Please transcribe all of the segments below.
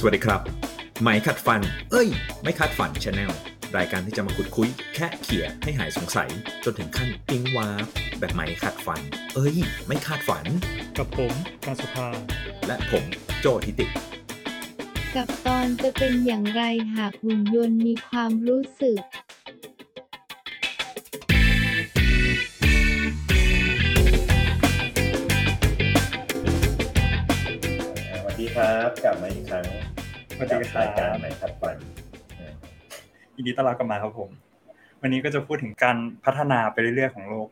สวัสดีครับไหมขัดฟัน เอ้ย ไม่คาดฝัน channel รายการที่จะมาขุดคุ้ย แค่เขี่ยให้หายสงสัย จนถึงขั้นปิ๊งวาร์ปแบบไหมขัดฟัน เอ้ย ไม่คาดฝัน กับผมการสุภา และผมโจทิติ กับตอนจะเป็นอย่างไรหากหุ่นยนต์มีความรู้สึก ครับกลับมาอีกครั้งสวัสดีครักัรายการบไหนทัดปันยินดีต้อนรับกลับมาครับผม วันนี้ก็จะพูดถึงการพัฒนาไปเรื่อยๆของโลก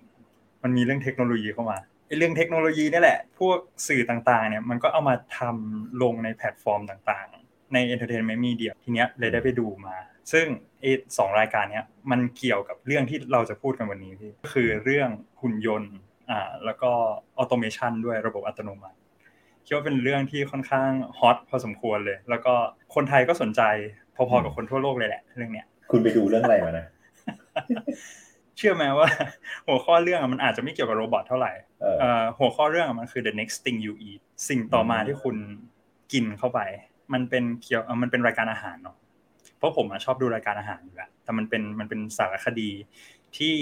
มันมีเรื่องเทคโนโลยีเข้ามาไอ้เรื่องเทคโนโลยีนี่แหละ พวกสื่อต่างๆ เนี่ยมันก็เอามาทำลงในแพลตฟอร์มต่างๆ ใน Entertainment Media ทีเนี้ยเลยได้ไปดูมา ซึ่งไอ้สองรายการเนี้ยมันเกี่ยวกับเรื่องที่เราจะพูดกันวันนี้พี่ก็คือเรื่องหุ่นยนต์อ่าแล้วก็automation ด้วยระบบอัตโนมัติ คิดว่าเป็นเรื่องที่ค่อนข้าง hot พอสมควรเลย แล้วก็คนไทยก็สนใจพอๆกับคนทั่วโลกเลยแหละเรื่องเนี้ย คุณไปดูเรื่องอะไรมานะเชื่อไหมว่าหัวข้อเรื่องอะมันอาจจะไม่เกี่ยวกับ robot เท่าไหร่เออเอ่อหัวข้อเรื่องอะมันคือ the next thing you eat สิ่งต่อมาที่คุณกินเข้าไป มันเป็นเกี่ยวเอ่อมันเป็นรายการอาหารเนาะเพราะผมอะชอบดูรายการอาหารอยู่แล้วแต่มันเป็นมันเป็นสารคดีที่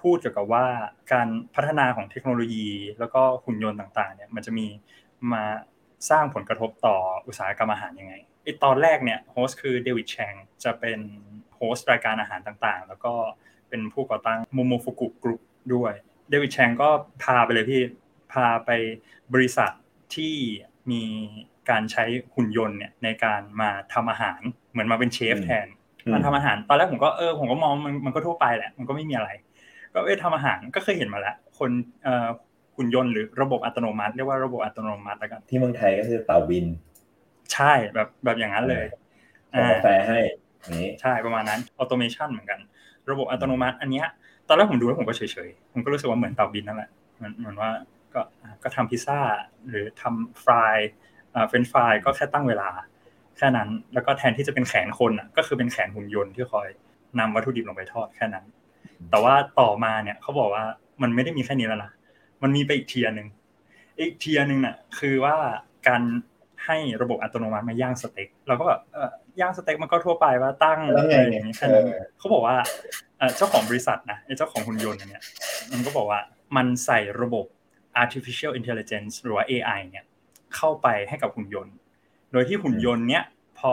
พูดเกี่ยวกับว่าการพัฒนาของเทคโนโลยี แล้วก็หุ่นยนต์ต่างๆ เนี่ย มันจะมี มาสร้างผลกระทบต่ออุตสาหกรรมอาหารยังไงไอตอนแรกเนี่ย host คือ David Chang จะเป็น host รายการอาหารต่างๆ แล้วก็เป็นผู้ก่อตั้ง Momofuku Group ด้วย David Chang ก็พาไปเลยพี่พาไปบริษัทที่มีการใช้หุ่นยนต์เนี่ยในการมาทำอาหารเหมือนมาเป็นเชฟแทนมาทำอาหารตอนแรกผมก็เออผมก็มองมันมันก็ทั่วไปแหละมันก็ไม่มีอะไร ก็เออทำอาหารก็เคยเห็นมาแล้ว คนเอ่อ หุ่นยนต์หรือระบบอัตโนมัติเรียกว่าระบบอัตโนมัติแล้วกันที่เมืองไทยก็คือเต่าบิน ใช่แบบแบบอย่างนั้นเลยส่งกาแฟให้อย่างนี้ใช่ประมาณนั้น automation เหมือนกัน ระบบอัตโนมัติ อันเนี้ยตอนแรกผมดูแล้วผมก็เฉยๆผมก็รู้สึกว่าเหมือนเต่าบินนั่นแหละเหมือนเหมือนว่าก็อะก็ทำพิซซ่าหรือทำ friesอ่าเฟรนช์ฟรายก็แค่ตั้งเวลา แค่นั้นแล้วก็แทนที่จะเป็นแขนคนอะก็คือเป็นแขนหุ่นยนต์ที่คอยนำวัตถุดิบลงไปทอดแค่นั้น แต่ว่าต่อมาเนี่ยเขาบอกว่ามันไม่ได้มีแค่นี้แล้วนะ มันมีไปอีก tier หนึ่งอีก tier หนึ่งน่ะคือว่าการให้ระบบอัตโนมัติมาย่างสเต็กเราก็แบบเออย่างสเต็กมันก็ทั่วไปว่าตั้งแล้วไงอะไรอย่างนี้แค่นั้นเออเขาบอกว่าเอ่อเจ้าของบริษัทนะไอ้เจ้าของหุ่นยนต์อันเนี่ยมันก็บอกว่ามันใส่ระบบ artificial intelligence หรือว่า AI เนี่ยเข้าไปให้กับหุ่นยนต์ โดยที่หุ่นยนต์เนี้ยพอ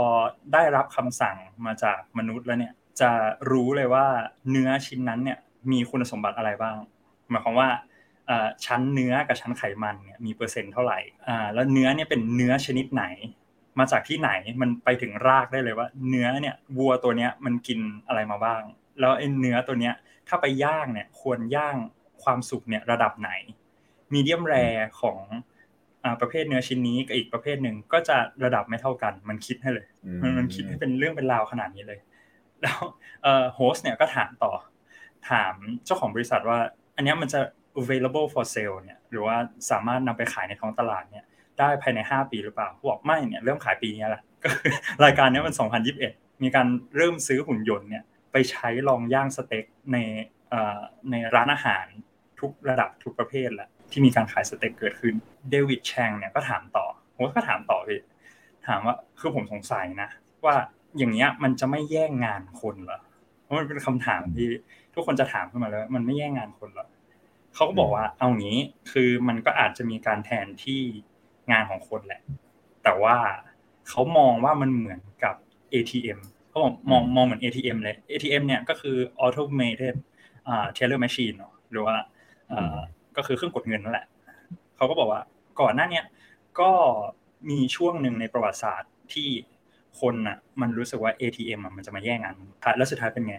ได้รับคำสั่งมาจากมนุษย์แล้วเนี่ยจะรู้เลยว่าเนื้อชิ้นนั้นเนี่ยมีคุณสมบัติอะไรบ้าง หมายความว่าเอ่อ ชั้นเนื้อกับชั้นไขมันเนี่ยมีเปอร์เซ็นต์เท่าไหร่อ่าแล้วเนื้อเนี่ยเป็นเนื้อชนิดไหน มาจากที่ไหนมันไปถึงรากได้เลยว่า เนื้อเนี่ยวัวตัวเนี้ยมันกินอะไรมาบ้าง แล้วไอ้เนื้อตัวเนี้ยถ้าไปย่างเนี่ยควรย่างความสุกเนี่ยระดับไหน มีเดียมแรของอ่าประเภทเนื้อชิ้นนี้กับอีกประเภทหนึ่งก็จะระดับไม่เท่ากัน มันคิดให้เลยมันมันคิดให้เป็นเรื่องเป็นราวขนาดนี้เลย แล้วเอ่อโฮสเนี่ยก็ถามต่อ ถามเจ้าของบริษัทว่า อันเนี้ยมันจะ available for sale เนี่ยหรือว่าสามารถนำไปขายในท้องตลาดเนี่ยได้ภายใน 5 ปีหรือเปล่าบอกไม่เนี่ยเริ่มขายปีนี้แหละก็รายการนี้มัน 2021 มีการเริ่มซื้อหุ่นยนต์เนี่ยไปใช้ลองย่างสเต็กในในร้านอาหารทุกระดับทุกประเภทแหละที่มีการขายสเต็กเกิดขึ้นเดวิดแชงเนี่ยก็ถามต่อผมก็ถามต่อพี่ถามว่าคือผมสงสัยนะ ว่าอย่างเงี้ยมันจะไม่แย่งงานคนเหรอเพราะมันเป็นคำถามที่ทุกคนจะถามขึ้นมาแล้ว มันไม่แย่งงานคนเหรอ เขาก็บอกว่าเอางี้คือมันก็อาจจะมีการแทนที่งานของคนแหละ แต่ว่าเขามองว่ามันเหมือนกับ ATM เขาบอกมองมองเหมือน ATM เลย ATM เนี่ยก็คือ automated อ่า teller machine เนอะหรือว่าอ่าก็คือเครื่องกดเงินนั่นแหละเขาก็บอกว่าก่อนหน้าเนี้ยก็มีช่วงหนึ่งในประวัติศาสตร์ที่คนอะ มันรู้สึกว่า ATM อะมันจะมาแย่งงานแล้วสุดท้ายเป็นไง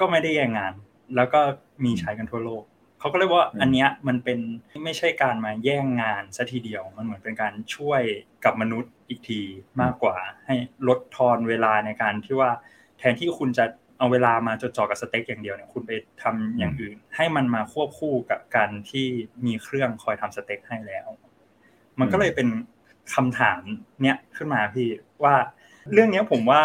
ก็ไม่ได้แย่งงาน แล้วก็มีใช้กันทั่วโลก เขาก็เลยว่าอันเนี้ยมันเป็นไม่ใช่การมาแย่งงานซะทีเดียว มันเหมือนเป็นการช่วยกับมนุษย์อีกทีมากกว่า ให้ลดทอนเวลาในการที่ว่าแทนที่คุณจะเอาเวลามาจดจ่อกับสเต็กอย่างเดียวเนี่ยคุณไปทำอย่างอื่น ให้มันมาควบคู่กับการที่มีเครื่องคอยทำสเต็กให้แล้ว มันก็เลยเป็นคำถามเนี้ยขึ้นมาพี่ว่าเรื่องเนี้ยผมว่า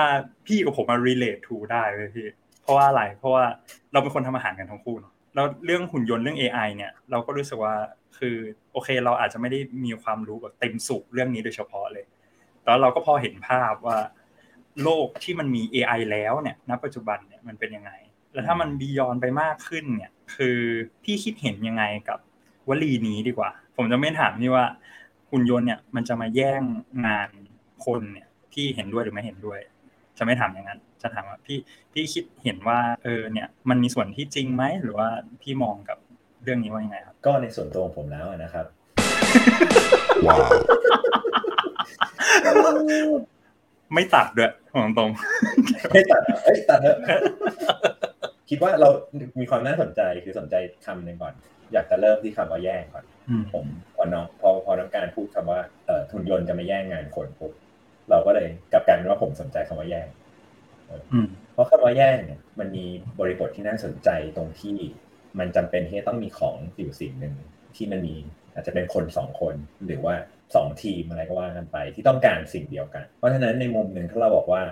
พี่กับผมมา relate to ได้เลยพี่เพราะว่าอะไรเพราะว่าเราเป็นคนทำอาหารกันทั้งคู่เนาะ แล้วเรื่องหุ่นยนต์เรื่อง AI เนี่ยเราก็รู้สึกว่าคือโอเค เราอาจจะไม่ได้มีความรู้แบบเต็มสุกเรื่องนี้โดยเฉพาะเลยแล้วเราก็พอเห็นภาพว่า โลกที่มันมี AI แล้วเนี่ยณปัจจุบันเนี่ยมันเป็นยังไง แล้วถ้ามันบียอนไปมากขึ้นเนี่ยคือพี่คิดเห็นยังไงกับวลีนี้ดีกว่า ผมจะไม่ถามนี่ว่าหุ่นยนต์เนี่ยมันจะมาแย่งงานคนเนี่ยพี่เห็นด้วยหรือไม่เห็นด้วย จะไม่ถามอย่างนั้น จะถามว่าพี่พี่คิดเห็นว่าเออเนี่ยมันมีส่วนที่จริงไหมหรือว่าพี่มองกับเรื่องนี้ว่ายังไงครับ ก็ในส่วนตัวของผมแล้วนะครับไม่ตัดด้วยของตรงไม่ตัดเอ้ยตัดเถอะคิดว่าเรามีความน่าสนใจคือสนใจคำหนึ่งก่อน อยากจะเริ่มที่คำว่าแย่งก่อนอืมผมพอน้องพอพอน้องการพูดคำว่าเอ่อทุนยนต์จะไม่แย่งงานคนปุ๊บเราก็เลยกลับกลารเป็นว่าผมสนใจคำว่าแย่งอืม เพราะคำว่าแย่งเนี่ยมันมีบริบทที่น่าสนใจตรงที่มันจำเป็นที่จะต้องมีของอยู่สิ่งหนึ่งที่มันมีอาจจะเป็นคนสองคนหรือว่าสองทีมอะไรก็ว่ากันไป ที่ต้องการสิ่งเดียวกัน เพราะฉะนั้นในมุมหนึ่งถ้าเราบอกว่า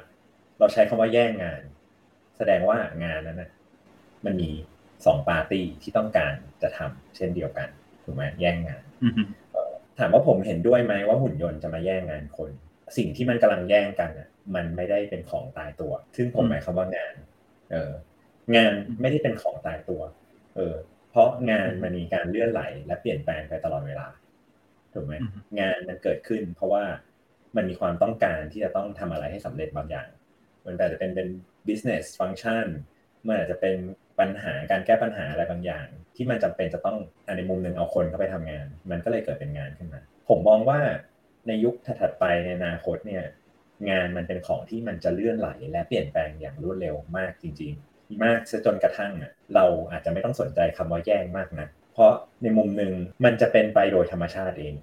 เราใช้คำว่าแย่งงาน แสดงว่างานนั้นนะมันมีสองปาร์ตี้ที่ต้องการจะทำเช่นเดียวกันถูกไหมแย่งงานอืมถามว่าผมเห็นด้วยไหมว่าหุ่นยนต์จะมาแย่งงานคน สิ่งที่มันกำลังแย่งกันอะมันไม่ได้เป็นของตายตัว ซึ่งผมหมายความว่างาน เอองานไม่ได้เป็นของตายตัว เออ เพราะงานมันมีการเลื่อนไหล และเปลี่ยนแปลงไปตลอดเวลา ถูกไหมอืมงานมันเกิดขึ้น เพราะว่ามันมีความต้องการที่จะต้องทำอะไรให้สำเร็จบางอย่าง มันอาจจะเป็นเป็น business function มันอาจจะเป็นปัญหาการแก้ปัญหาอะไรบางอย่าง ที่มันจำเป็นจะต้องอะในมุมหนึ่งเอาคนเข้าไปทำงาน มันก็เลยเกิดเป็นงานขึ้นมา ผมมองว่า ในยุคถัดไปในอนาคตเนี่ยงานมันเป็นของที่มันจะเลื่อนไหลและเปลี่ยนแปลงอย่างรวดเร็วมากจริง ๆ มากซะจนกระทั่งเราอาจจะไม่ต้องสนใจคำว่าแย่งมากนะเพราะในมุมหนึ่งมันจะเป็นไปโดยธรรมชาติเอง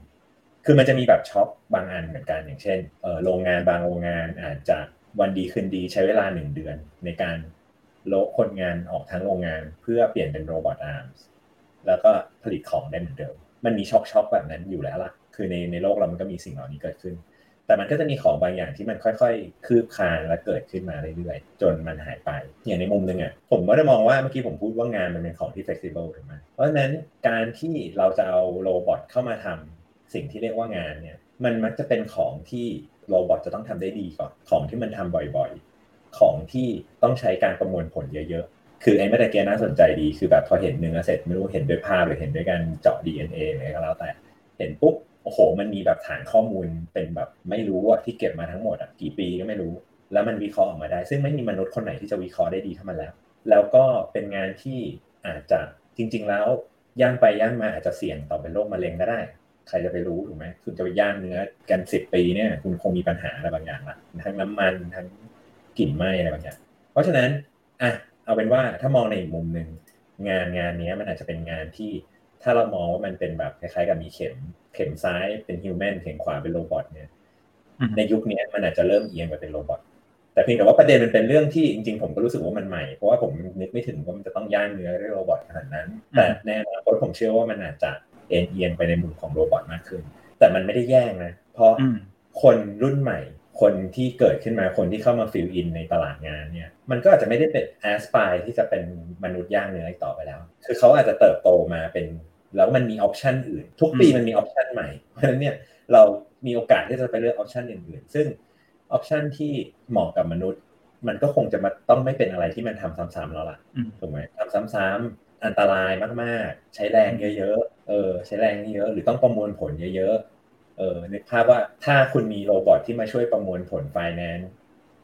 คือมันจะมีแบบช็อปบางอันเหมือนกันอย่างเช่นโรงงานบางโรงงานอาจจะวันดีคืนดีใช้เวลาหนึ่งเดือน ในการโละคนงานออกทั้งโรงงานเพื่อเปลี่ยนเป็น robot arm แล้วก็ผลิตของได้เหมือนเดิม มันมีช็อคช็อปแบบนั้นอยู่แล้วล่ะ คือในในโลกเรามันก็มีสิ่งเหล่านี้เกิดขึ้น แต่มันก็จะมีของบางอย่างที่มันค่อยๆ คืบคลานและเกิดขึ้นมาเรื่อยๆ จนมันหายไป อย่างในมุมหนึ่งอะผมก็ได้มองว่าเมื่อกี้ผมพูดว่างานมันเป็นของที่ flexible ถูกไหมเพราะฉะนั้นการที่เราจะเอาโรบอทเข้ามาทำสิ่งที่เรียกว่างานเนี่ยมันมักจะเป็นของที่โรบอทจะต้องทำได้ดีก่อนของที่มันทำบ่อยๆ ของที่ต้องใช้การประมวลผลเยอะๆ คือไอ้เมื่อตะเกียน่าสนใจดีคือแบบพอเห็นเนื้อเสร็จไม่รู้เห็นด้วยภาพหรือเห็นด้วยการเจาะ DNA อะไรก็แล้วแต่ เห็นปุ๊บ โอ้โห มันมีแบบฐานข้อมูลเป็นแบบไม่รู้ว่าที่เก็บมาทั้งหมดอะกี่ปีก็ไม่รู้ แล้วมันวิเคราะห์ออกมาได้ ซึ่งไม่มีมนุษย์คนไหนที่จะวิเคราะห์ได้ดีเท่ามันแล้ว แล้วก็เป็นงานที่อาจจะจริง ๆ แล้วย่างไปย่างมาอาจจะเสี่ยงต่อเป็นโรคมะเร็งก็ได้ ใครจะไปรู้ถูกไหมคุณจะไปย่างเนื้อกันสิบปีเนี่ยคุณคงมีปัญหาอะไรบางอย่างละทั้งน้ำมันทั้งกลิ่นไหม้อะไรบางอย่าง เพราะฉะนั้นอะเอาเป็นว่าถ้ามองในอีกมุมหนึ่งงานงานนี้มันอาจจะเป็นงานที่ ถ้าเรามองว่ามันเป็นแบบคล้ายๆกับมีเข็ม เข็มซ้ายเป็นฮิวแมนเข็มขวาเป็นโรบอทเนี่ยอืมในยุคนี้มันอาจจะเริ่มเอียงไปเป็นโรบอทแต่เพียงแต่ว่าประเด็นมันเป็นเรื่องที่จริงๆ ผมก็รู้สึกว่ามันใหม่ เพราะว่าผมนึกไม่ถึงว่ามันจะต้องย่างเนื้อด้วย robot ขนาดนั้น แต่ในอนาคตผมเชื่อว่ามันอาจจะเอนเอียงไปในมุมของ robot มากขึ้น แต่มันไม่ได้แย่งนะ เพราะอืมคนรุ่นใหม่ คนที่เกิดขึ้นมาคนที่เข้ามา fill in ในตลาดงานเนี่ยมันก็อาจจะไม่ได้เป็น aspire ที่จะเป็นมนุษย์ย่างเนื้ออีกต่อไปแล้ว คือเขาอาจจะเติบโตมาเป็นแล้วมันมี option อื่น ทุกปีมันมี option ใหม่ เพราะฉะนั้นเนี่ยเรามีโอกาสที่จะไปเลือก option อื่นๆ ซึ่ง option ที่เหมาะกับมนุษย์ มันก็คงจะมาต้องไม่เป็นอะไรที่มันทำซ้ำๆแล้วล่ะอืมถูกไหมทำซ้ำๆอันตรายมากๆ ใช้แรงเยอะๆเออใช้แรงเยอะๆหรือต้องประมวลผลเยอะๆ เออนึกภาพว่าถ้าคุณมี robot ที่มาช่วยประมวลผลไฟแนนซ์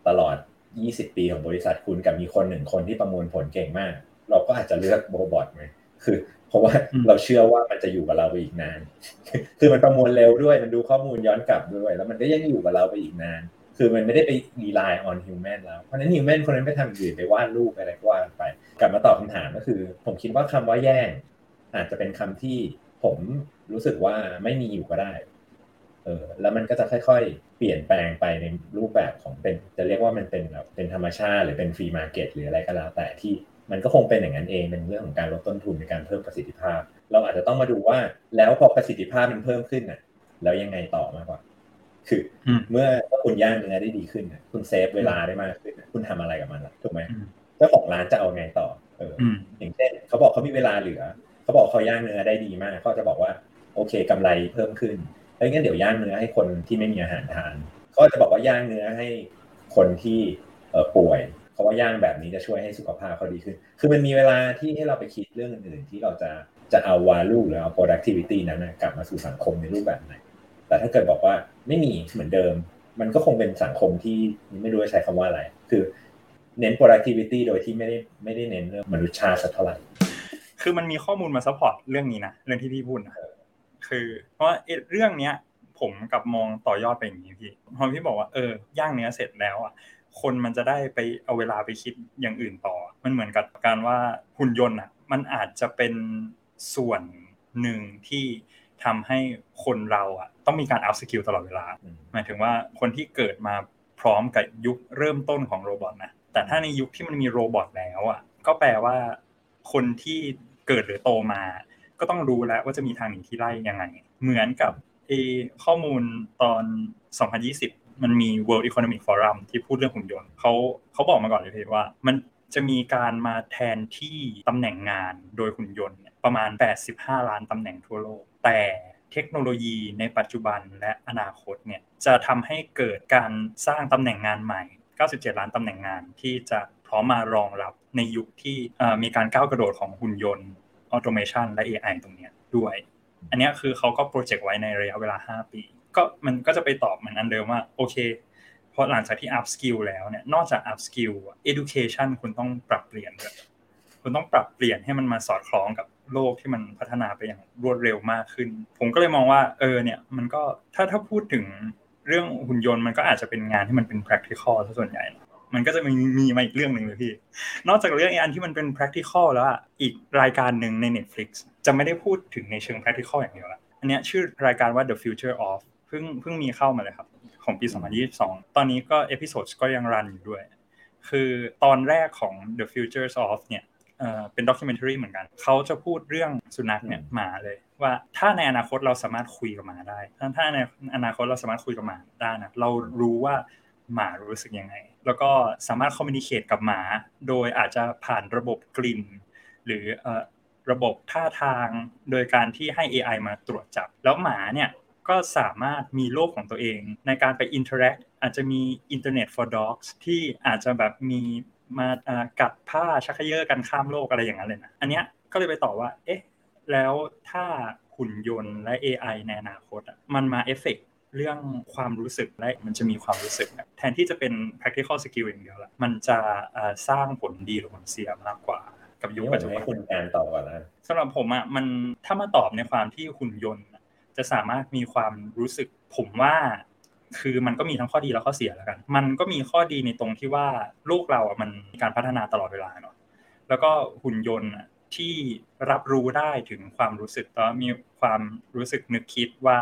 ตลอด 20 ปีของบริษัทคุณกับมีคนหนึ่งคนที่ประมวลผลเก่งมาก เราก็อาจจะเลือก robot ไหมคือ เพราะว่าอืมเราเชื่อว่ามันจะอยู่กับเราไปอีกนาน คือมันประมวลเร็วด้วยมันดูข้อมูลย้อนกลับด้วย แล้วมันก็ยังอยู่กับเราไปอีกนาน คือมันไม่ได้ไป rely on human แล้ว เพราะฉะนั้น human คนนั้นไปทำอย่างอื่นไปวาดรูปไปอะไรก็ว่ากันไป กลับมาตอบคำถามก็คือ ผมคิดว่าคำว่าแย่ง อาจจะเป็นคำที่ผมรู้สึกว่าไม่มีอยู่ก็ได้ เออแล้วมันก็จะค่อยๆ เปลี่ยนแปลงไปในรูปแบบของเป็น จะเรียกว่ามันเป็นแบบเป็นธรรมชาติ หรือเป็นฟรีมาร์เก็ตหรืออะไรก็แล้วแต่ที่มันก็คงเป็นอย่างนั้นเองเป็นเรื่องของการลดต้นทุนในการเพิ่มประสิทธิภาพ เราอาจจะต้องมาดูว่าแล้วพอประสิทธิภาพมันเพิ่มขึ้นน่ะ แล้วยังไงต่อมากกว่า คืออืมเมื่อคุณย่างเนื้อได้ดีขึ้นน่ะคุณเซฟเวลาได้มากขึ้นน่ะคุณทำอะไรกับมันล่ะถูกไหมอืมเจ้าของร้านจะเอาไงต่อ เอออืมอย่างเช่นเขาบอกเขามีเวลาเหลือ เขาบอกเขาย่างเนื้อได้ดีมากเขาจะบอกว่า โอเคกำไรเพิ่มขึ้นเอ้ยงั้นเดี๋ยวย่างเนื้อให้คนที่ไม่มีอาหารทานเขาจะบอกว่าย่างเนื้อให้คนที่ป่วยเพราะว่าย่างแบบนี้จะช่วยให้สุขภาพเขาดีขึ้น คือมันมีเวลาที่ให้เราไปคิดเรื่องอื่นๆที่เราจะจะเอา value หรือเอา productivity นั้นกลับมาสู่สังคมในรูปแบบไหน แต่ถ้าเกิดบอกว่าไม่มีเหมือนเดิม มันก็คงเป็นสังคมที่ไม่รู้จะใช้คำว่าอะไร คือเน้น productivity โดยที่ไม่ได้ไม่ได้เน้นเรื่องมนุษยชาติสักเท่าไหร่ คือมันมีข้อมูลมา support เรื่องนี้นะ เรื่องที่พี่พูดนะ คือ เพราะว่าเอ๊ะเรื่องเนี้ย ผมกลับมองต่อยอดไปอย่างนี้พี่พอพี่บอกว่าเออย่างเนื้อเสร็จแล้วอะคนมันจะได้ไปเอาเวลาไปคิดอย่างอื่นต่อ มันเหมือนกับการว่าหุ่นยนต์อะ มันอาจจะเป็นส่วนหนึ่งที่ทำให้คนเราอะ ต้องมีการ upskill ตลอดเวลาอืมหมายถึงว่าคนที่เกิดมาพร้อมกับยุคเริ่มต้นของ robot นะ แต่ถ้าในยุคที่มันมี robot แล้วอะ ก็แปลว่าคนที่เกิดหรือโตมา ก็ต้องรู้แล้วว่าจะมีทางหนีที่ไล่ยังไง เหมือนกับเอข้อมูลตอน 2020 มันมี World Economic Forum ที่พูดเรื่องหุ่นยนต์เขาเขาบอกมาก่อนเลยพี่ว่า มันจะมีการมาแทนที่ตำแหน่งงานโดยหุ่นยนต์ประมาณ 85 ล้านตำแหน่งทั่วโลก แต่เทคโนโลยีในปัจจุบันและอนาคตเนี่ยจะทำให้เกิดการสร้างตำแหน่งงานใหม่ 97 ล้านตำแหน่งงานที่จะพร้อมมารองรับในยุคที่มีการก้าวกระโดดของหุ่นยนต์ automation และ AI ตรงเนี้ยด้วย อันเนี้ยคือเขาก็ project ไว้ในระยะเวลา 5 ปี ก็มันก็จะไปตอบเหมือนอันเดิมว่าโอเคพอหลังจากที่ up skill แล้วเนี่ยนอกจาก up skill อะ education คุณต้องปรับเปลี่ยนด้วยคุณต้องปรับเปลี่ยนให้มันมาสอดคล้องกับโลกที่มันพัฒนาไปอย่างรวดเร็วมากขึ้น ผมก็เลยมองว่าเออเนี่ยมันก็ถ้าถ้าพูดถึงเรื่องหุ่นยนต์มันก็อาจจะเป็นงานที่มันเป็น practical ซะส่วนใหญ่นะ มันก็จะมีมีมาอีกเรื่องหนึ่งเลยพี่ นอกจากเรื่องไอ้อันที่มันเป็น practical แล้วอะอีกรายการหนึ่งใน Netflix จะไม่ได้พูดถึงในเชิง practical อย่างเดียวละอันเนี้ยชื่อรายการว่า The Future of เพิ่งเพิ่งมีเข้ามาเลยครับ ของปี 2022 ตอนนี้ก็ episode ก็ยัง run อยู่ด้วย คือตอนแรกของ The Future of เนี่ยเอ่อเป็น documentary เหมือนกัน เขาจะพูดเรื่องสุนัขเนี่ยหมาเลย ว่าถ้าในอนาคตเราสามารถคุยกับหมาได้ ถ้าถ้าในอนาคตเราสามารถคุยกับหมาได้นะเรารู้ว่า หมารู้สึกยังไง แล้วก็สามารถคอมมิ n นิเคตกับหมา โดยอาจจะผ่านระบบกลิ่น หรือระบบท่าทางโดยการที่ให้ AI มาตรวจจับ แล้วหมาเนี่ยก็สามารถมีโลกของตัวเอง ในการไป interact อาจจะมี Internet for Dogs ที่อาจจะแบบมีมาอ่ากัดผ้าชักเย่อกันข้ามโลกอะไรอย่างนั้นเลยนะ อันเนี้ยก็เลยไปต่อว่า เอ๊ะ แล้วถ้าหุ่นยนต์และ AI ในอนาคตอะมันมาเอฟเฟก เรื่องความรู้สึกและมันจะมีความรู้สึกอะแทนที่จะเป็น practical skill อย่างเดียวละมันจะเอ่อสร้างผลดีหรือผลเสียมากกว่ากับยุคนี่ผปัจมจุบัให้นคุณการตอบก่อนนะสำหรับผมอะมันถ้ามาตอบในความที่หุ่นยนต์อะจะสามารถมีความรู้สึก ผมว่าคือมันก็มีทั้งข้อดีและข้อเสียแล้วกัน มันก็มีข้อดีในตรงที่ว่าโลกเราอะมันมีการพัฒนาตลอดเวลาเนาะแล้วก็หุ่นยนต์อะที่รับรู้ได้ถึงความรู้สึกแล้วมีความรู้สึกนึกคิดว่า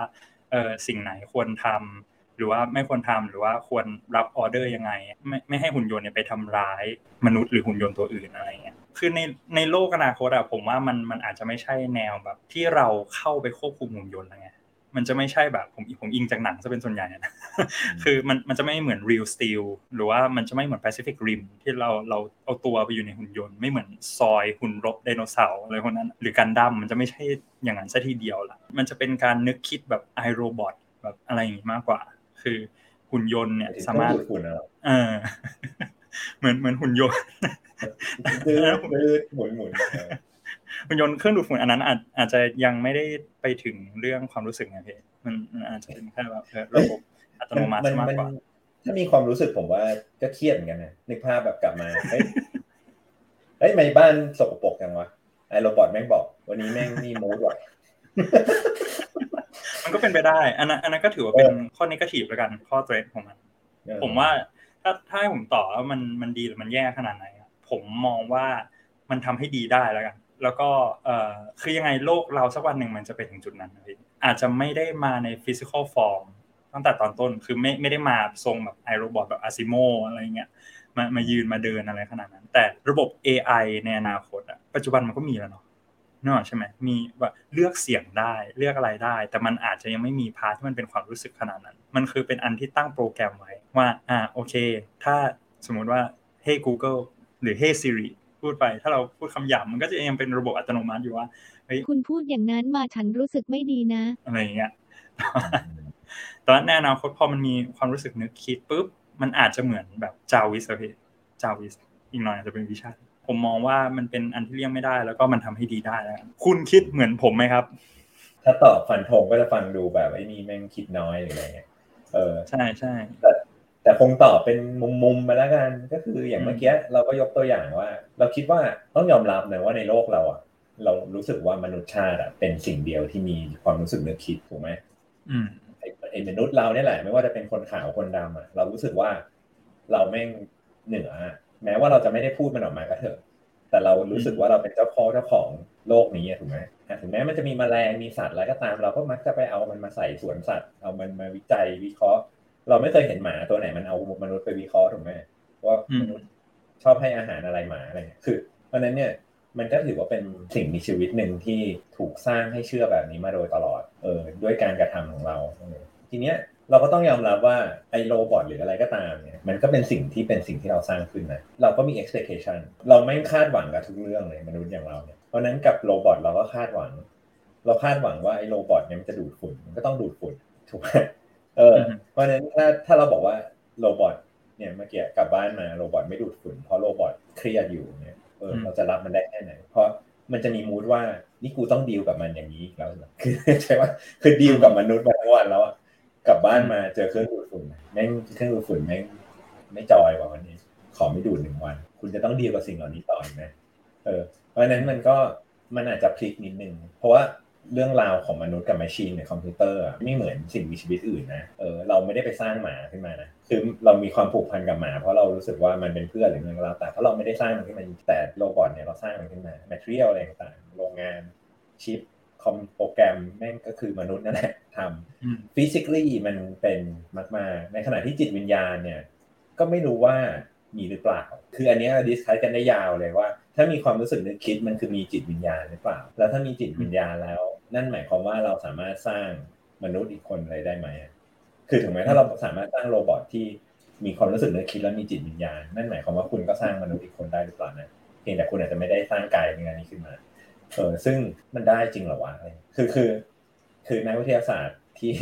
เออสิ่งไหนควรทำหรือว่าไม่ควรทำหรือว่าควรรับออเดอร์ยังไง ไม่ไม่ให้หุ่นยนต์เนี่ยไปทำร้ายมนุษย์หรือหุ่นยนต์ตัวอื่นอะไรเงี้ยคือในในโลกอนาคตอะผมว่ามันมันอาจจะไม่ใช่แนวแบบที่เราเข้าไปควบคุมหุ่นยนต์แล้วไง มันจะไม่ใช่แบบผมผมอิงจากหนังจะเป็นส่วนใหญ่นะคือมันมันจะไม่เหมือน Real Steel หรือว่ามันจะไม่เหมือน Pacific Rim ที่เราเราเอาตัวไปอยู่ในหุ่นยนต์ไม่เหมือนซอยหุ่นรบไดโนเสาร์อะไรพวกนั้น หรือกันดั้มมันจะไม่ใช่อย่างนั้นซะทีเดียวละมันจะเป็นการนึกคิดแบบ iRobot แบบอะไรอย่างนี้มากกว่า คือหุ่นยนต์เนี่ยสามารถดูดฝุ่นเอาเออเหมือนเหมือนหุ่นยนต์ดื้อดื้อหมุนหมุนเออ หุ่นยนต์เครื่องดูดฝุ่นอันนั้นอาจอาจจะยังไม่ได้ไปถึงเรื่องความรู้สึกไงพี่มันมันอาจจะเป็นแค่แบบเออระบบอัตโนมัติมากกว่า ถ้ามีความรู้สึกผมว่าก็เครียดเหมือนกันนะนึกภาพแบบกลับมาเฮ้ยเฮ้ยทำไมบ้านสกปรกจังวะไอ้ robot แม่งบอก วันนี้แม่งนี่ mood ว่ะมันก็เป็นไปได้ อันนั้นอันนั้นก็ถือว่าเป็นข้อ negative แล้วกันข้อ threat ของมัน ผมว่าถ้าถ้าให้ผมต่อว่ามันมันดีหรือมันแย่ขนาดไหนอะผมมองว่ามันทำให้ดีได้แล้วกัน แล้วก็เอ่อคือยังไงโลกเราสักวันหนึ่งมันจะไปถึงจุดนั้นพี่อาจจะไม่ได้มาใน physical formตั้งแต่ตอนต้นคือไม่ไม่ได้มาทรงแบบ I, Robot แบบ ASIMO อะไรเงี้ยมามายืนมาเดินอะไรขนาดนั้น แต่ระบบ AI ในอนาคตอะปัจจุบันมันก็มีแล้วเนาะนึกออกใช่ไหมมีว่าเลือกเสียงได้เลือกอะไรได้ แต่มันอาจจะยังไม่มี part ที่มันเป็นความรู้สึกขนาดนั้น มันคือเป็นอันที่ตั้งโปรแกรมไว้ว่าอ่าโอเค ถ้าสมมุติว่า Hey Google หรือ Hey Siri พูดไป ถ้าเราพูดคำหยาบมันก็จะยังเป็นระบบอัตโนมัติอยู่ว่าคุณพูดอย่างนั้นมาฉันรู้สึกไม่ดีนะ อะไรอย่างเงี้ยแต่ว่าแน่นอนพอมันมีความรู้สึกนึกคิดปุ๊บมันอาจจะเหมือนแบบจาวิสอะพี่จาวิสอีกหน่อยอาจจะเป็นวิชาผมมองว่ามันเป็นอันที่เลี่ยงไม่ได้ แล้วก็มันทำให้ดีได้แล้วคุณคิดเหมือนผมไหมครับ ถ้าตอบฟันธงก็จะฟังดูแบบไอ้นี่แม่งคิดน้อยหรืออะไรเงี้ยเออใช่ใช่แต่ แต่คงตอบเป็นมุมๆไปแล้วกัน ก็คืออย่างเมื่อกี้เราก็ยกตัวอย่างว่า เราคิดว่าต้องยอมรับนะว่าในโลกเราอะเรารู้สึกว่ามนุษย์ชาติอะเป็นสิ่งเดียวที่มีความรู้สึกนึกคิดถูกไหมอืมไอ้ไอ้มนุษย์เราเนี่ยแหละ ไม่ว่าจะเป็นคนขาวคนดำอะเรารู้สึกว่าเราแม่งเหนืออะแม้ว่าเราจะไม่ได้พูดมันออกมาก็เถอะ แต่เรารู้สึกว่าเราเป็นเจ้าพ่อเจ้าของโลกนี้อะถูกไหมอะถึงแม้มันจะมีแมลงมีสัตว์อะไรก็ตาม เราก็มักจะไปเอามันมาใส่สวนสัตว์ เอามันมาวิจัยวิเคราะห์ เราไม่เคยเห็นหมาตัวไหนมันเอามนุษย์ไปวิเคราะห์ถูกไหมว่ามนุษย์ชอบให้อาหารอะไรหมาอะไรเงี้ยคือเพราะนั้นเนี่ยมันก็ถือว่าเป็นสิ่งมีชีวิตหนึ่งที่ถูกสร้างให้เชื่อแบบนี้มาโดยตลอด เออ ด้วยการกระทำของเรา ทีเนี้ยเราก็ต้องยอมรับว่าไอ้ robot หรืออะไรก็ตามเนี่ยมันก็เป็นสิ่งที่เป็นสิ่งที่เราสร้างขึ้นนะเราก็มี expectation เราไม่คาดหวังกับทุกเรื่องเลยมนุษย์อย่างเราเนี่ยเพราะฉะนั้นกับ robot เราก็คาดหวัง เราคาดหวังว่าไอ้ robot เนี่ยมันจะดูดฝุ่นมันก็ต้องดูดฝุ่นถูกไหม เออเพราะฉะนั้นถ้าถ้าเราบอกว่า robot เนี่ยเมื่อกี้กลับบ้านมา robot ไม่ดูดฝุ่นเพราะ robot เครียดอยู่เนี่ยเอออืมเราจะรับมันได้แค่ไหน เพราะมันจะมี mood ว่านี่กูต้องดีลกับมันอย่างนี้อีกแล้วเหรอคือใช่ว่าคือดีลกับมนุษย์มาทั้งวันแล้วอะกลับบ้านมาเจอเครื่องดูดฝุ่นแม่งเครื่องดูดฝุ่นแม่งไม่ joy ว่ะวันนี้ ขอไม่ดูดหนึ่งวัน คุณจะต้องดีลกับสิ่งเหล่านี้ต่ออีกไหมเออเพราะฉะนั้นมันก็มันอาจจะพลิกนิดนึงเพราะว่า เรื่องราวของมนุษย์กับ machine ในคอมพิวเตอร์อะไม่เหมือนสิ่งมีชีวิตอื่นนะ เออเราไม่ได้ไปสร้างหมาขึ้นมานะ คือเรามีความผูกพันกับหมา เพราะเรารู้สึกว่ามันเป็นเพื่อนหรือมันก็แล้วแต่เพราะเราไม่ได้สร้างมันขึ้นมา แต่ robot เนี่ยเราสร้างมันขึ้นมา material อะไรต่างๆ โรงงานชิปคอมโปรแกรมแม่งก็คือมนุษย์นั่นแหละทำอืมฟิสิก a l ีมันเป็นมากๆในขณะที่จิตวิญญาณเนี่ยก็ไม่รู้ว่ามีหรือเปล่า คืออันเนี้ย discuss กันได้ยาวเลยว่า ถ้ามีความรู้สึกนึกคิดมันคือมีจิตวิญญาณหรือเปล่า แล้วถ้ามีจิตวิญญาณแล้ว นั่นหมายความว่าเราสามารถสร้างมนุษย์อีกคนอะไรได้ไหมคือถึงแม้ถ้าเราสามารถสร้าง robot ที่มีความรู้สึกนึกคิดและมีจิตวิญญาณนั่นหมายความว่าคุณก็สร้างมนุษย์อีกคนได้หรือเปล่านะเพียงแต่คุณอาจจะไม่ได้สร้างกายในงานนี้ขึ้นมาเออซึ่งมันได้จริงหรอวะคือคือ คือนักวิทยาศาสตร์ที่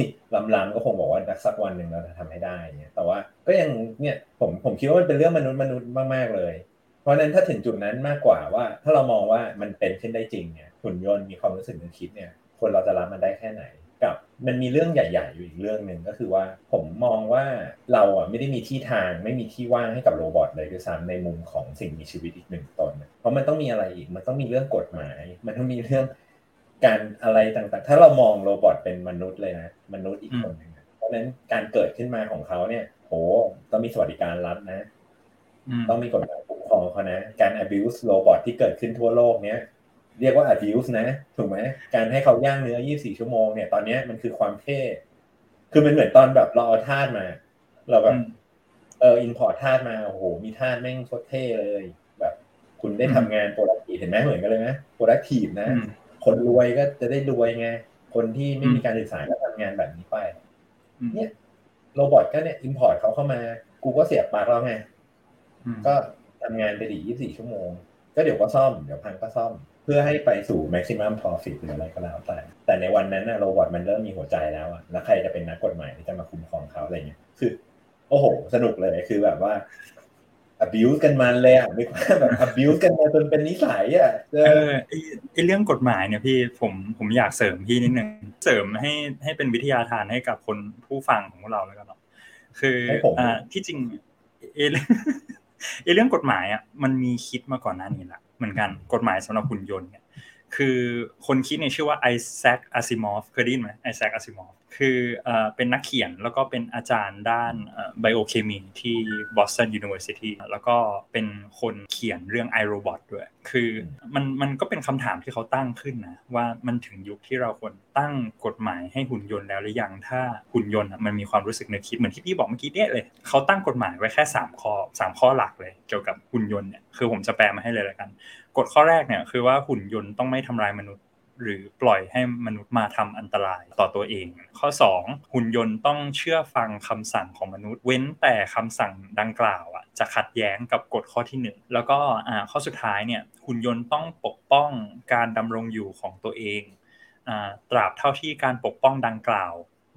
ล้ำๆก็คงบอกว่าสักวันหนึ่งเราจะทำให้ได้เนี่ยแต่ว่าก็ยังเนี่ยผมผมคิดว่ามันเป็นเรื่องมนุษย์มนุษย์มากๆเลย เพราะฉะนั้นถ้าถึงจุดนั้นมากกว่าว่า ถ้าเรามองว่ามันเป็นขึ้นได้จริงเนี่ย หุ่นยนต์มีความรู้สึกนึกคิดเนี่ย คนเราจะรับมันได้แค่ไหนกับมันมีเรื่องใหญ่ ๆ อยู่อีกเรื่องหนึ่งก็คือว่าผมมองว่าเราอะไม่ได้มีที่ทางไม่มีที่ว่างให้กับ robot เลยด้วยซ้ำในมุมของสิ่งมีชีวิตอีกหนึ่งตนนะเพราะมันต้องมีอะไรอีกมันต้องมีเรื่องกฎหมาย มันต้องมีเรื่องการอะไรต่างๆ ถ้าเรามอง robot เป็นมนุษย์เลยนะมนุษย์อีกคนหนึ่งอะเพราะฉะนั้นการเกิดขึ้นมาของเขาเนี่ยโหต้องมีสวัสดิการรัฐนะอืมต้องมีกฎหมายคุ้มครองเขานะการ abuse โรบอทที่เกิดขึ้นทั่วโลกเนี้ย เรียกว่า abuse นะ ถูกไหมการให้เขาย่างเนื้อ 24 ชั่วโมงเนี่ยตอนเนี้ยมันคือความเท่คือมันเหมือนตอนแบบเราเอาทาสมา เราแบบอืมเออ import ทาสมาโอ้โหมีทาสแม่งโคตรเท่เลย แบบ คุณได้อืมทำงาน productive เห็นไหมเหมือนกันเลยนะ productive นะอืมคนรวยก็จะได้รวยไง คนที่ไม่อืมมีการศึกษาก็ทำงานแบบนี้ไปอืมเนี่ย robot ก็เนี่ย import เขาเข้ามา กูก็เสียบปลั๊กแล้วไงอืมก็ทำงานไปดี 24 ชั่วโมง ก็เดี๋ยวก็ซ่อม เดี๋ยวพังก็ซ่อมเพื่อให้ไปสู่ maximum profit หรืออะไรก็แล้วแต่ แต่ในวันนั้นนะ robot มันเริ่มมีหัวใจแล้วอะแล้วใครจะเป็นนักกฎหมายที่จะมาคุ้มครองเขาอะไรเงี้ย คือ โอ้โห สนุกเลย คือแบบว่า abuse กันมันเลยอะนึกว่าแบบ abuse กันมาจนเป็นนิสัยอะเอเอออไอ้ไอ้เรื่องกฎหมายเนี่ยพี่ ผม ผมอยากเสริมพี่นิดนึง เสริมให้ให้เป็นวิทยาทานให้กับคนผู้ฟังของเราแล้วกันเนาะ คือให้ผมอ่า ที่จริงเอเรื่อง ไอ้เรื่องกฎหมายอะมันมีคิดมาก่อนหน้านี้แหละเหมือนกันกฎหมายสำหรับหุ่นยนต์เนี่ย คือคนคิดเนี่ยชื่อว่า Isaac Asimov เคยได้ยินไหม Isaac Asimov คือเป็นนักเขียนแล้วก็เป็นอาจารย์ด้านไบโอเคมีที่ Boston University แล้วก็เป็นคนเขียนเรื่อง iRobot ด้วย คือมันมันก็เป็นคำถามที่เขาตั้งขึ้นนะ ว่ามันถึงยุคที่เราควรตั้งกฎหมายให้หุ่นยนต์แล้วหรือยังถ้าหุ่นยนต์มันมีความรู้สึกนึกคิดเหมือนที่พี่บอกเมื่อกี้เนี่ยเลย เขาตั้งกฎหมายไว้แค่สามข้อสามข้อหลักเลย เกี่ยวกับหุ่นยนต์เนี่ยคือผมจะแปลมาให้เลยล้วกัน กฎข้อแรกเนี่ยคือว่าหุ่นยนต์ต้องไม่ทำลายมนุษย์ หรือปล่อยให้มนุษย์มาทำอันตรายต่อตัวเอง ข้อ 2 หุ่นยนต์ต้องเชื่อฟังคำสั่งของมนุษย์ เว้นแต่คำสั่งดังกล่าวอะจะขัดแย้งกับกฎข้อที่ 1 แล้วก็อ่าข้อสุดท้ายเนี่ยหุ่นยนต์ต้องปกป้องการดำรงอยู่ของตัวเองอ่าตราบเท่าที่การปกป้องดังกล่าว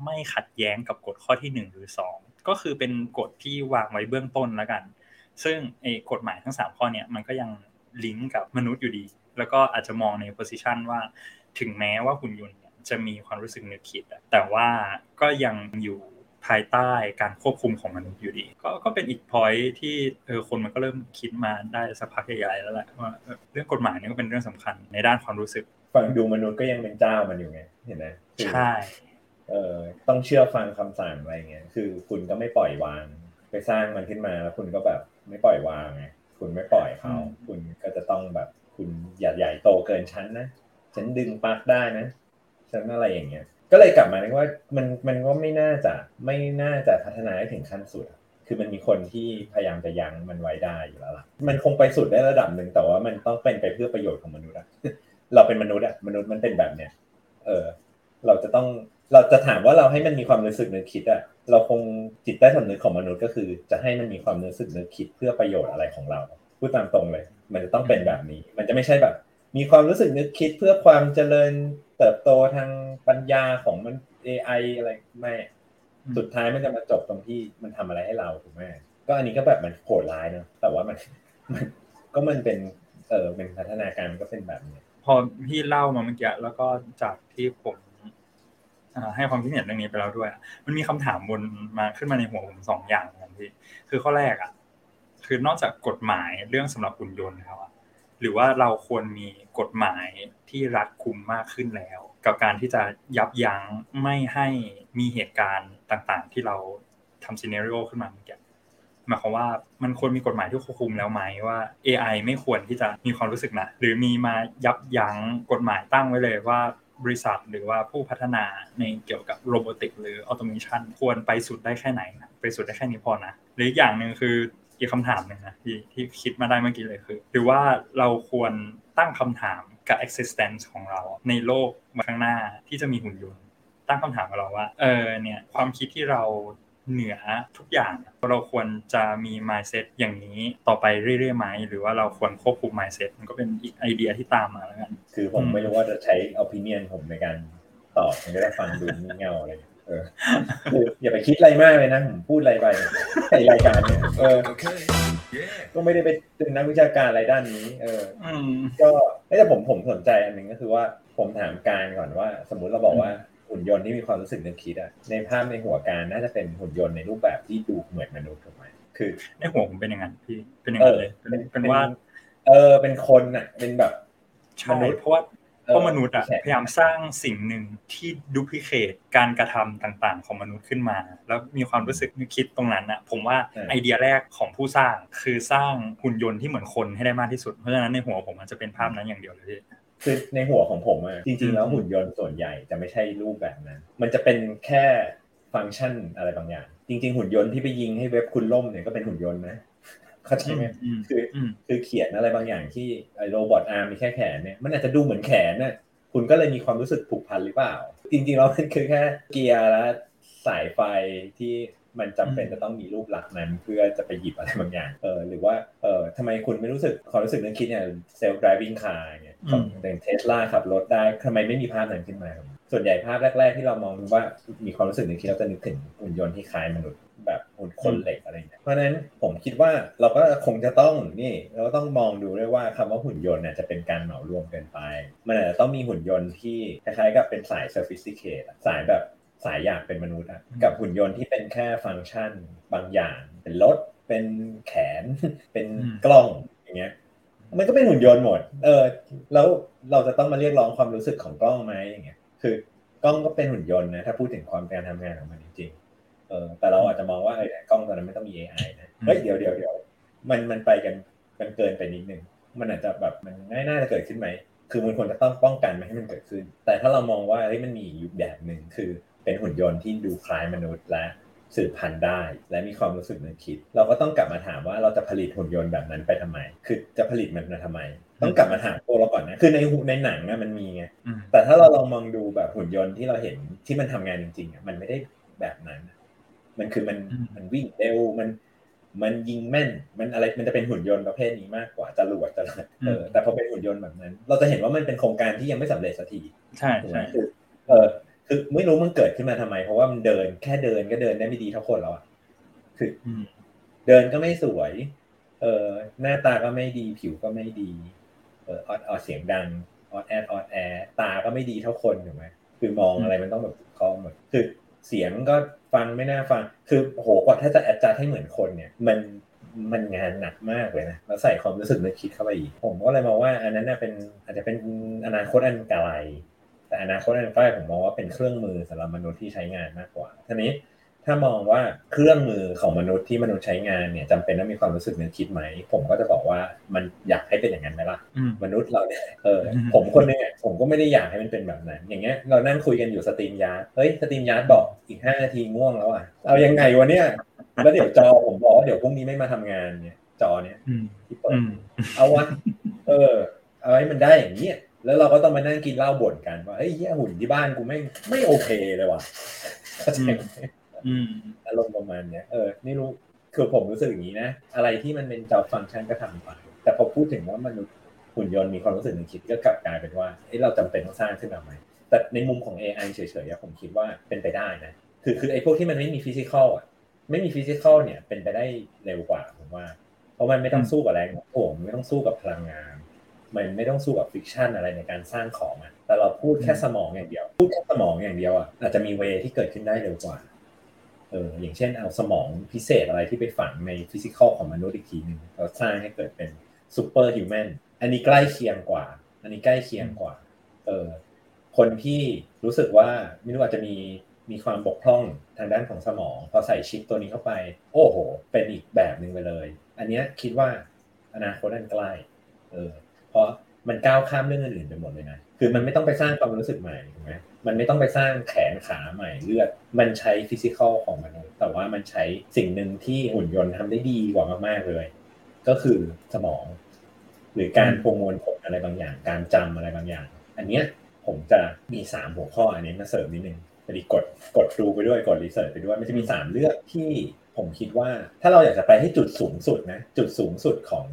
ไม่ขัดแย้งกับกฎข้อที่หนึ่งหรือสองก็คือเป็นกฎที่วางไว้เบื้องต้นแล้วกัน ซึ่งกฎหมายทั้งสามข้อเนี่ยมันก็ยัง ลิงก์กับมนุษย์อยู่ดี แล้วก็อาจจะมองในโพสิชันว่า ถึงแม้ว่าหุ่นยนต์จะมีความรู้สึกนึกคิด แต่ว่าก็ยังอยู่ภายใต้การควบคุมของมนุษย์อยู่ดี ก็ก็เป็นอีกพอยที่เออคนมันก็เริ่มคิดมาได้สักพักใหญ่ๆแล้วแหละว่าเรื่องกฎหมายนี่ก็เป็นเรื่องสำคัญในด้านความรู้สึกฟังดูมนุษย์ก็ยังเป็นเจ้ามันอยู่ไงเห็นไหมใช่เออต้องเชื่อฟังคำสั่งอะไรเงี้ยคือคุณก็ไม่ปล่อยวาง ไปสร้างมันขึ้นมาแล้วคุณก็แบบไม่ปล่อยวางไง คุณไม่ปล่อยเขาคุณก็จะต้องแบบคุณอย่าใหญ่โตเกินชั้นนะฉันดึงปลั๊กได้นะฉันอะไรอย่างเงี้ย ก็เลยกลับมาเนว่ามันมันก็ไม่น่าจะไม่น่าจะพัฒนาให้ถึงขั้นสุด คือมันมีคนที่พยายามจะยั้งมันไว้ได้อยู่แล้วล่ะ มันคงไปสุดได้ระดับหนึ่งแต่ว่ามันต้องเป็นไปเพื่อประโยชน์ของมนุษย์อะเราเป็นมนุษย์อะมนุษย์มันเป็นแบบเนี้ยเออ เราจะต้อง เราจะถามว่าเราให้มันมีความรู้สึกนึกคิดอะเราคงจิตใต้สำนึกของมนุษย์ก็คือ จะให้มันมีความรู้สึกนึกคิดเพื่อประโยชน์อะไรของเรา พูดตามตรงเลย มันจะต้องเป็นแบบนี้ มันจะไม่ใช่แบบ มีความรู้สึกนึกคิดเพื่อความเจริญเติบโตทางปัญญาของมัน AI อะไรไม่สุดท้ายมันจะมาจบตรงที่มันทำอะไรให้เราถูกไหมก็อันนี้ก็แบบมันโหดร้ายเนาะแต่ว่ามันมันก็มันเป็นเออเป็นพัฒนาการมันก็เป็นแบบนี้พอพี่เล่ามาเมื่อกี้แล้วก็จากที่ผม ให้ความคิดเห็นเรื่องนี้ไปแล้วด้วย มันมีคำถามบนมาขึ้นมาในหัวผมสองอย่างนะพี่คือข้อแรกอะ คือนอกจากกฎหมายเรื่องสำหรับหุ่นยนต์แล้วหรือว่าเราควรมีกฎหมายที่รัดคุมมากขึ้นแล้ว กับการที่จะยับยั้งไม่ให้มีเหตุการณ์ต่างๆ ที่เราทำซีเนริโอขึ้นมาเมื่อกี้หมายความว่ามันควรมีกฎหมายที่ควบคุมแล้วไหมว่า AI ไม่ควรที่จะมีความรู้สึกนะหรือมีมายับยั้งกฎหมายตั้งไว้เลยว่า บริษัทหรือว่าผู้พัฒนาในเกี่ยวกับ robotic หรือ automation ควรไปสุดได้แค่ไหนนะไปสุดได้แค่นี้พอนะหรืออีกอย่างหนึ่งคืออีกคำถามหนึ่งนะที่ที่คิดมาได้เมื่อกี้เลยคือ หรือว่าเราควรตั้งคำถามกับ existence ของเราในโลกข้างหน้าที่จะมีหุ่นยนต์ ตั้งคำถามกับเราว่าเออเนี่ยความคิดที่เรา เหนือทุกอย่างเราควรจะมี mindset อย่างนี้ต่อไปเรื่อยๆไหมหรือว่าเราควรควบคุม mindset มันก็เป็นอีกไอเดียที่ตามมาแล้วกันคือผมไม่รู้ว่าจะใช้ opinion ผมในการตอบมันก็ได้ฟังดูเงาอะไรเอออย่าไปคิดอะไรมากเลยนะผมพูดอะไรไปในรายการเนี่ยเออก็ไม่ได้ไปเป็นนักวิชาการอะไรด้านนี้ เออก็แต่ผมผมสนใจอันหนึ่งก็คือว่าผมถามการก่อนว่า สมมุติเราบอกว่า หุ่นยนต์ที่มีความรู้สึกนึกคิดอะในภาพในหัวการน่าจะเป็นหุ่นยนต์ในรูปแบบที่ดูเหมือนมนุษย์ถูกไหมคือในหัวผมเป็นอย่างนั้นพี่เป็นอย่างนั้นเลยเป็นว่า เออเป็นคนอะเป็นแบบมนุษย์เพราะว่าเพราะมนุษย์อะพยายามสร้างสิ่งหนึ่งที่ดูพิเคตการกระทำต่างๆ ของมนุษย์ขึ้นมา แล้วมีความรู้สึกนึกคิดตรงนั้นอะผมว่าไอเดียแรกของผู้สร้างคือสร้างหุ่นยนต์ที่เหมือนคนให้ได้มากที่สุดเพราะฉะนั้นในหัวผมมันจะเป็นภาพนั้นอย่างเดียวเลย คือในหัวของผมอะจริง ๆ แล้วหุ่นยนต์ส่วนใหญ่จะไม่ใช่รูปแบบนั้น มันจะเป็นแค่ฟังก์ชันอะไรบางอย่าง จริง ๆ หุ่นยนต์ที่ไปยิงให้เว็บคุณล่มเนี่ยก็เป็นหุ่นยนต์นะเข้าใจไหมคือคือเขียนอะไรบางอย่างที่ไอ้ robot arm มีแค่แขนเนี่ยมันอาจจะดูเหมือนแขนน่ะคุณก็เลยมีความรู้สึกผูกพันหรือเปล่า จริงๆแล้วมันคือแค่เกียร์และสายไฟที่มันจำเป็นจะต้องมีรูปลักษณ์นั้นเพื่อจะไปหยิบอะไรบางอย่างเออหรือว่าเออทำไมคุณไม่รู้สึกความรู้สึกนึกคิดเนี่ย self-driving car เนี่ย ของเทสลาขับรถได้ทำไมไม่มีภาพนั้นขึ้นมา ส่วนใหญ่ภาพแรก ๆ ที่เรามองว่ามีความรู้สึกนึกคิดเราจะนึกถึงหุ่นยนต์ที่คล้ายมนุษย์แบบหุ่นคนเหล็กอะไรเงี้ยเพราะนั้นผมคิดว่าเราก็คงจะต้องนี่เราก็ต้องมองดูด้วยว่าคำว่าหุ่นยนต์เนี่ยจะเป็นการเหมารวมเกินไป มันอาจจะต้องมีหุ่นยนต์ที่คล้ายๆกับเป็นสาย sophisticated สายแบบสายอยากเป็นมนุษย์อะกับหุ่นยนต์ที่เป็นแค่ฟังก์ชันบางอย่าง เป็นรถเป็นแขน เป็นกล้องอย่างเงี้ย มันก็เป็นหุ่นยนต์หมด เออ แล้วเราจะต้องมาเรียกร้องความรู้สึกของกล้องไหมอย่างเงี้ย คือกล้องก็เป็นหุ่นยนต์นะ ถ้าพูดถึงความการทำงานของมันจริงๆ เออ แต่เราอาจจะมองว่าเออกล้องตัวนั้นไม่ต้องมี AI นะ เฮ้ย เดี๋ยวเดี๋ยวเดี๋ยวมันมันไปกันกันเกินไปนิดนึง มันอาจจะแบบมันน่าจะเกิดขึ้นไหม คือมันควรจะต้องป้องกันไม่ให้มันเกิดขึ้น แต่ถ้าเรามองว่าเฮ้ยมันมีอยู่แบบหนึ่งคือเป็นหุ่นยนต์ที่ดูคล้ายมนุษย์และ สืบพันธุ์ได้ และมีความรู้สึกนึกคิด เราก็ต้องกลับมาถามว่าเราจะผลิตหุ่นยนต์แบบนั้นไปทำไม คือจะผลิตมันมาทำไม ต้องกลับมาถามตัวเราก่อนนะ คือในในหนังนะมันมีไง แต่ถ้าเราลองมองดูแบบหุ่นยนต์ที่เราเห็นที่มันทำงานจริงๆอะมันไม่ได้แบบนั้น มันคือมันมันวิ่งเร็วมันมันยิงแม่น มันอะไร มันจะเป็นหุ่นยนต์ประเภทนี้มากกว่าจรวดจรวดเออ แต่พอเป็นหุ่นยนต์แบบนั้น เราจะเห็นว่ามันเป็นโครงการที่ยังไม่สำเร็จสักที ใช่ใช่เออ คือไม่รู้มันเกิดขึ้นมาทำไม เพราะว่ามันเดินแค่เดินก็เดินได้ไม่ดีเท่าคนแล้วอะคืออืมเดินก็ไม่สวย เออหน้าตาก็ไม่ดีผิวก็ไม่ดี เออออดออดเสียงดังออดแอดออดแอร์ตาก็ไม่ดีเท่าคนถูกไหมคือมองอะไรมันต้องแบบคอหมดคือเสียงก็ฟังไม่น่าฟัง คือโหกว่าถ้าจะแอดจัดให้เหมือนคนเนี่ย มันมันงานหนักมากเลยนะแล้วใส่ความรู้สึกนึกคิดเข้าไปอีก ผมก็เลยมองว่าอันนั้นน่ะเป็นอาจจะเป็นอนาคตอันไกล แต่อนาคตอันใกล้ผมมองว่าเป็นเครื่องมือสำหรับมนุษย์ที่ใช้งานมากกว่าทีนี้ถ้ามองว่าเครื่องมือของมนุษย์ที่มนุษย์ใช้งานเนี่ยจำเป็นต้องมีความรู้สึกนึกคิดไหม ผมก็จะบอกว่ามันอยากให้เป็นอย่างนั้นไหมล่ะอืมมนุษย์เราเนี่ยเอออืมผมคนหนึ่งอะผมก็ไม่ได้อยากให้มันเป็นแบบนั้น อย่างเงี้ยเรานั่งคุยกันอยู่ StreamYard เฮ้ย StreamYard บอกอีกห้านาทีง่วงแล้วอะเอายังไงวะเนี่ยแล้วเดี๋ยวจอผมบอกว่าเดี๋ยวพรุ่งนี้ไม่มาทำงานเนี่ยจอเนี่ยอืมที่เปิดอืมเอาวะเออ เอาให้มันได้อย่างเงี้ย แล้วเราก็ต้องมานั่งกินเหล้าบ่นกันว่าเฮ้ยเหี้ยหุ่นที่บ้านกูไม่ไม่โอเคเลยว่ะเข้าใจไหมอืมอารมณ์ประมาณเนี้ยเออไม่รู้คือผมรู้สึกอย่างนี้นะ อะไรที่มันเป็น job function ก็ทำไปแต่พอพูดถึงว่ามนุษย์หุ่นยนต์มีความรู้สึกนึกคิดก็กลับกลายเป็นว่าเอ้เราจำเป็นต้องสร้างขึ้นมาไหมแต่ในมุมของ AI เฉยๆอะผมคิดว่าเป็นไปได้นะคือคือไอ้พวกที่มันไม่มี physical อะไม่มี physical เนี่ยเป็นไปได้เร็วกว่าผมว่า เพราะมันไม่ต้องสู้กับแรงโน้มถ่วงไม่ต้องสู้กับพลังงาน มันไม่ต้องสู้กับ friction อะไรในการสร้างของอะแต่เราพูดแค่สมองอย่างเดียว พูดแค่สมองอย่างเดียวอะอาจจะมี way ที่เกิดขึ้นได้เร็วกว่าเอออย่างเช่นเอาสมองพิเศษอะไรที่ไปฝังใน physical ของมนุษย์อีกทีหนึ่งเราสร้างให้เกิดเป็น superhuman อันนี้ใกล้เคียงกว่า อันนี้ใกล้เคียงกว่าเออคนที่รู้สึกว่าไม่รู้อาจจะมีมีความบกพร่องทางด้านของสมอง พอใส่ชิปตัวนี้เข้าไป โอ้โห เป็นอีกแบบหนึ่งไปเลย อันเนี้ยคิดว่าอนาคตอันใกล้เออ เพราะมันก้าวข้ามเรื่องอื่นๆไปหมดเลยนะคือมันไม่ต้องไปสร้างความรู้สึกใหม่ถูกไหมมันไม่ต้องไปสร้างแขนขาใหม่เลือด มันใช้ physical ของมนุษย์แต่ว่ามันใช้สิ่งหนึ่งที่หุ่นยนต์ทำได้ดีกว่ามากๆเลย ก็คือสมอง หรือการประมวลผลอะไรบางอย่าง การจำอะไรบางอย่าง อันเนี้ยผมจะมีสามหัวข้ออันนี้มาเสริมนิดนึงพอดีกดกดดูไปด้วยกด research ไปด้วย มันจะมีสามเรื่องที่ ผมคิดว่าถ้าเราอยากจะไปให้จุดสูงสุดนะจุดสูงสุดของ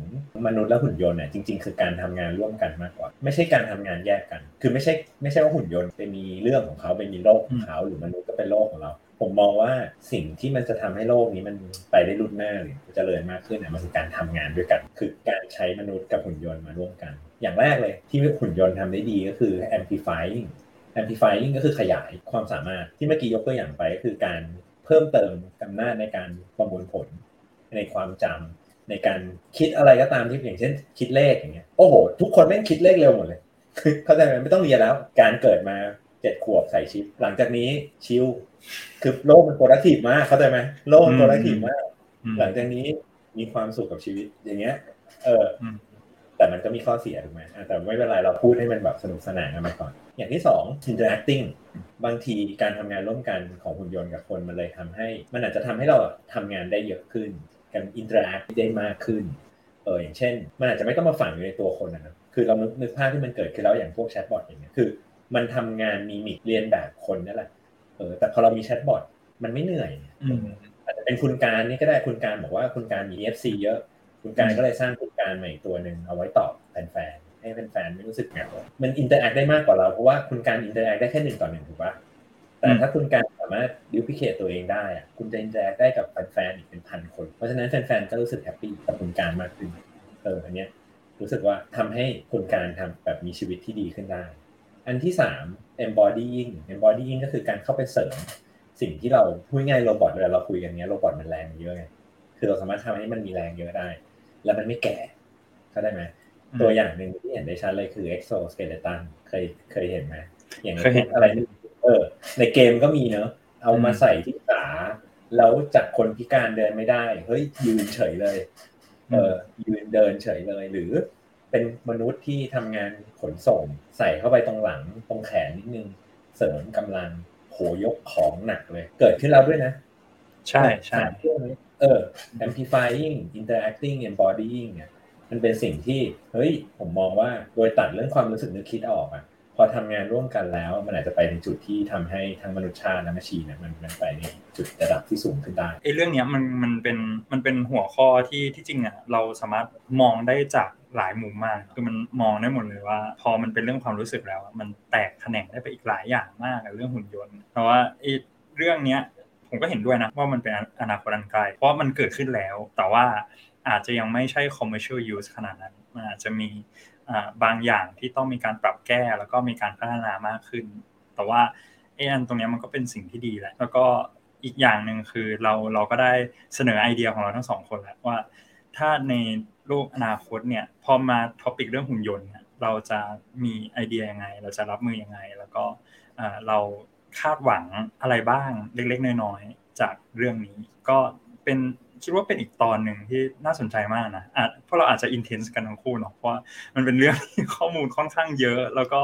มนุษย์และหุ่นยนต์เนี่ยจริง ๆ คือการทำงานร่วมกันมากกว่า ไม่ใช่การทำงานแยกกัน คือไม่ใช่ไม่ใช่ว่าหุ่นยนต์ไปมีเรื่องของเขาไปมีโลกของเขาหรือมนุษย์ก็เป็นโลกของเรา ผมมองว่าสิ่งที่มันจะทำให้โลกนี้มันไปได้รุ่นหน้าหรือเจริญมากขึ้นเนี่ยมันคือการทำงานด้วยกัน คือการใช้มนุษย์กับหุ่นยนต์มาร่วมกัน อย่างแรกเลยที่หุ่นยนต์ทำได้ดีก็คือ amplifying amplifying ก็คือขยายความสามารถที่เมื่อกี้ยกตัวอย่างไปก็คือการ เพิ่มเติมอำนาจในการประมวลผลในความจำในการคิดอะไรก็ตามที่อย่างเช่น คิดเลขอย่างเงี้ยโอ้โห ทุกคนแม่งคิดเลขเร็วหมดเลยคือเข้าใจไหมไม่ต้องเรียนแล้ว การเกิดมาเจ็ดขวบใส่ชิป หลังจากนี้ชิลคือโลกมัน productive มากเข้าใจไหมโลกมัน productive มากอืมหลังจากนี้มีความสุขกับชีวิตอย่างเงี้ย เอออม แต่มันก็มีข้อเสียถูกไหมอะแต่ไม่เป็นไรเราพูดให้มันแบบสนุกสนานกันไปก่อน อย่างที่สอง interacting บางทีการทำงานร่วมกันของหุ่นยนต์กับคนมันเลยทำให้ มันอาจจะทำให้เราทำงานได้เยอะขึ้น กัน interact ได้มากขึ้นเอออย่างเช่น มันอาจจะไม่ต้องมาฝังอยู่ในตัวคนนะนะคือเรานึกนึกภาพที่มันเกิดขึ้นแล้วอย่างพวก chatbot อย่างเงี้ยคือ มันทำงาน mimic เลียนแบบคนนั่นแหละเออแต่พอเรามี chatbot มันไม่เหนื่อยอืมอาจจะเป็นคุณการนี่ก็ได้คุณการบอกว่าคุณการมี FC เยอะ คุณการก็เลยสร้าง คุณการใหม่อีกตัวหนึ่งเอาไว้ตอบแฟนๆให้แฟนๆไม่รู้สึกเหงามัน interact ได้มากกว่าเราเพราะว่าคุณการ interact ได้แค่หนึ่งต่อหนึ่งถูกปะแต่ถ้าคุณการสามารถ duplicate ตัวเองได้อะคุณจะ interact ได้กับแฟนๆอีกเป็นพันคนเพราะฉะนั้นแฟนๆก็รู้สึก happy กับคุณการมากขึ้นเอออันเนี้ยรู้สึกว่าทำให้คุณการทำแบบมีชีวิตที่ดีขึ้นได้ อันที่สาม embodying embodying ก็คือการเข้าไปเสริม สิ่งที่เราพูดง่ายๆ robot เวลาเราคุยกันเนี้ย robot มันแรงเยอะไง คือเราสามารถทำให้มันมีแรงเยอะได้ แล้วมันไม่แก่ เข้าใจไหมอืมตัวอย่างหนึ่งที่เห็นได้ชัดเลยคือ exoskeleton เคยเคยเห็นไหมอย่างเคยเห็นอะไรนี่เออ ในเกมก็มีเนอะเอามาอืมใส่ที่ขาแล้วจากคนพิการเดินไม่ได้ เฮ้ยยืนเฉยเลย เออยืนเดินเฉยเลย หรือเป็นมนุษย์ที่ทำงานขนส่ง ใส่เข้าไปตรงหลังตรงแขนนิดนึงเสริมกำลังโหยกของหนักเลย เกิดขึ้นแล้วด้วยนะ ใช่ใช่สามเรื่องนี้เออ amplifying interacting embodying เนี่ย มันเป็นสิ่งที่เฮ้ยผมมองว่าโดยตัดเรื่องความรู้สึกนึกคิดออกอะพอทำงานร่วมกันแล้ว มันอาจจะไปในจุดที่ทำให้ทั้งมนุษยชาติและมชีเนี่ยมันมันไปในจุดระดับที่สูงขึ้นได้ไอ้เรื่องเนี้ยมันมันเป็นมันเป็นหัวข้อที่ที่จริงอะเราสามารถมองได้จากหลายมุมมากคือมันมองได้หมดเลยว่า พอมันเป็นเรื่องความรู้สึกแล้ว มันแตกแขนงได้ไปอีกหลายอย่างมากเรื่องหุ่นยนต์เพราะว่าไอ้เรื่องเนี้ยผมก็เห็นด้วยนะว่ามันเป็นอนาคตอันไกลเพราะมันเกิดขึ้นแล้วแต่ว่า อาจจะยังไม่ใช่ commercial use ขนาดนั้นมันอาจจะมีบางอย่างที่ต้องมีการปรับแก้แล้วก็มีการพัฒนามากขึ้น แต่ว่าไอ้อันตรงนี้มันก็เป็นสิ่งที่ดีแหละแล้วก็อีกอย่างหนึ่งคือเราเราก็ได้เสนอไอเดียของเราทั้งสองคนแล้วว่า ถ้าในโลกอนาคตเนี่ยพอมา topic เรื่องหุ่นยนต์เราจะมีไอเดียยังไง เราจะรับมือยังไง แล้วก็เราคาดหวังอะไรบ้างเล็กๆน้อยๆจากเรื่องนี้ ก็เป็น คิดว่าเป็นอีกตอนหนึ่งที่น่าสนใจมากนะอะเพราะเราอาจจะอินเทนส์กันทั้งคู่เนาะเพราะมันเป็นเรื่องที่ข้อมูลค่อนข้างเยอะ แล้วก็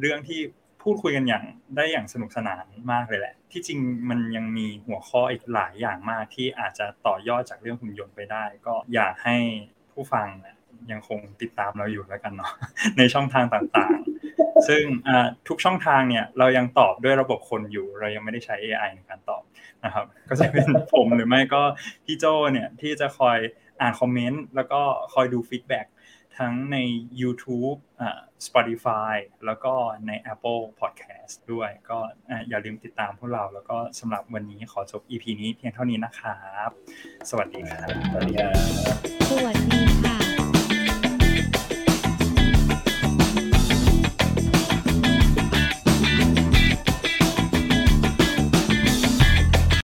เรื่องที่พูดคุยกันอย่างได้อย่างสนุกสนานมากเลยแหละ ที่จริงมันยังมีหัวข้ออีกหลายอย่างมากที่อาจจะต่อยอดจากเรื่องหุ่นยนต์ไปได้ ก็อยากให้ผู้ฟังยังคงติดตามเราอยู่แล้วกันเนาะในช่องทางต่างๆ ซึ่งทุกช่องทางเนี่ยเรายังตอบด้วยระบบคนอยู่ เรายังไม่ได้ใช้ AI ในการตอบ นะครับ ก็จะเป็นผมหรือไม่ก็พี่โจเนี่ยที่จะคอยอ่านคอมเมนต์แล้วก็คอยดู feedback ทั้งใน YouTube อ่า Spotify แล้วก็ใน Apple Podcast ด้วย ก็อย่าลืมติดตามพวกเรา แล้วก็สำหรับวันนี้ขอจบ EP นี้เพียงเท่านี้นะครับ สวัสดีครับ สวัสดีครับ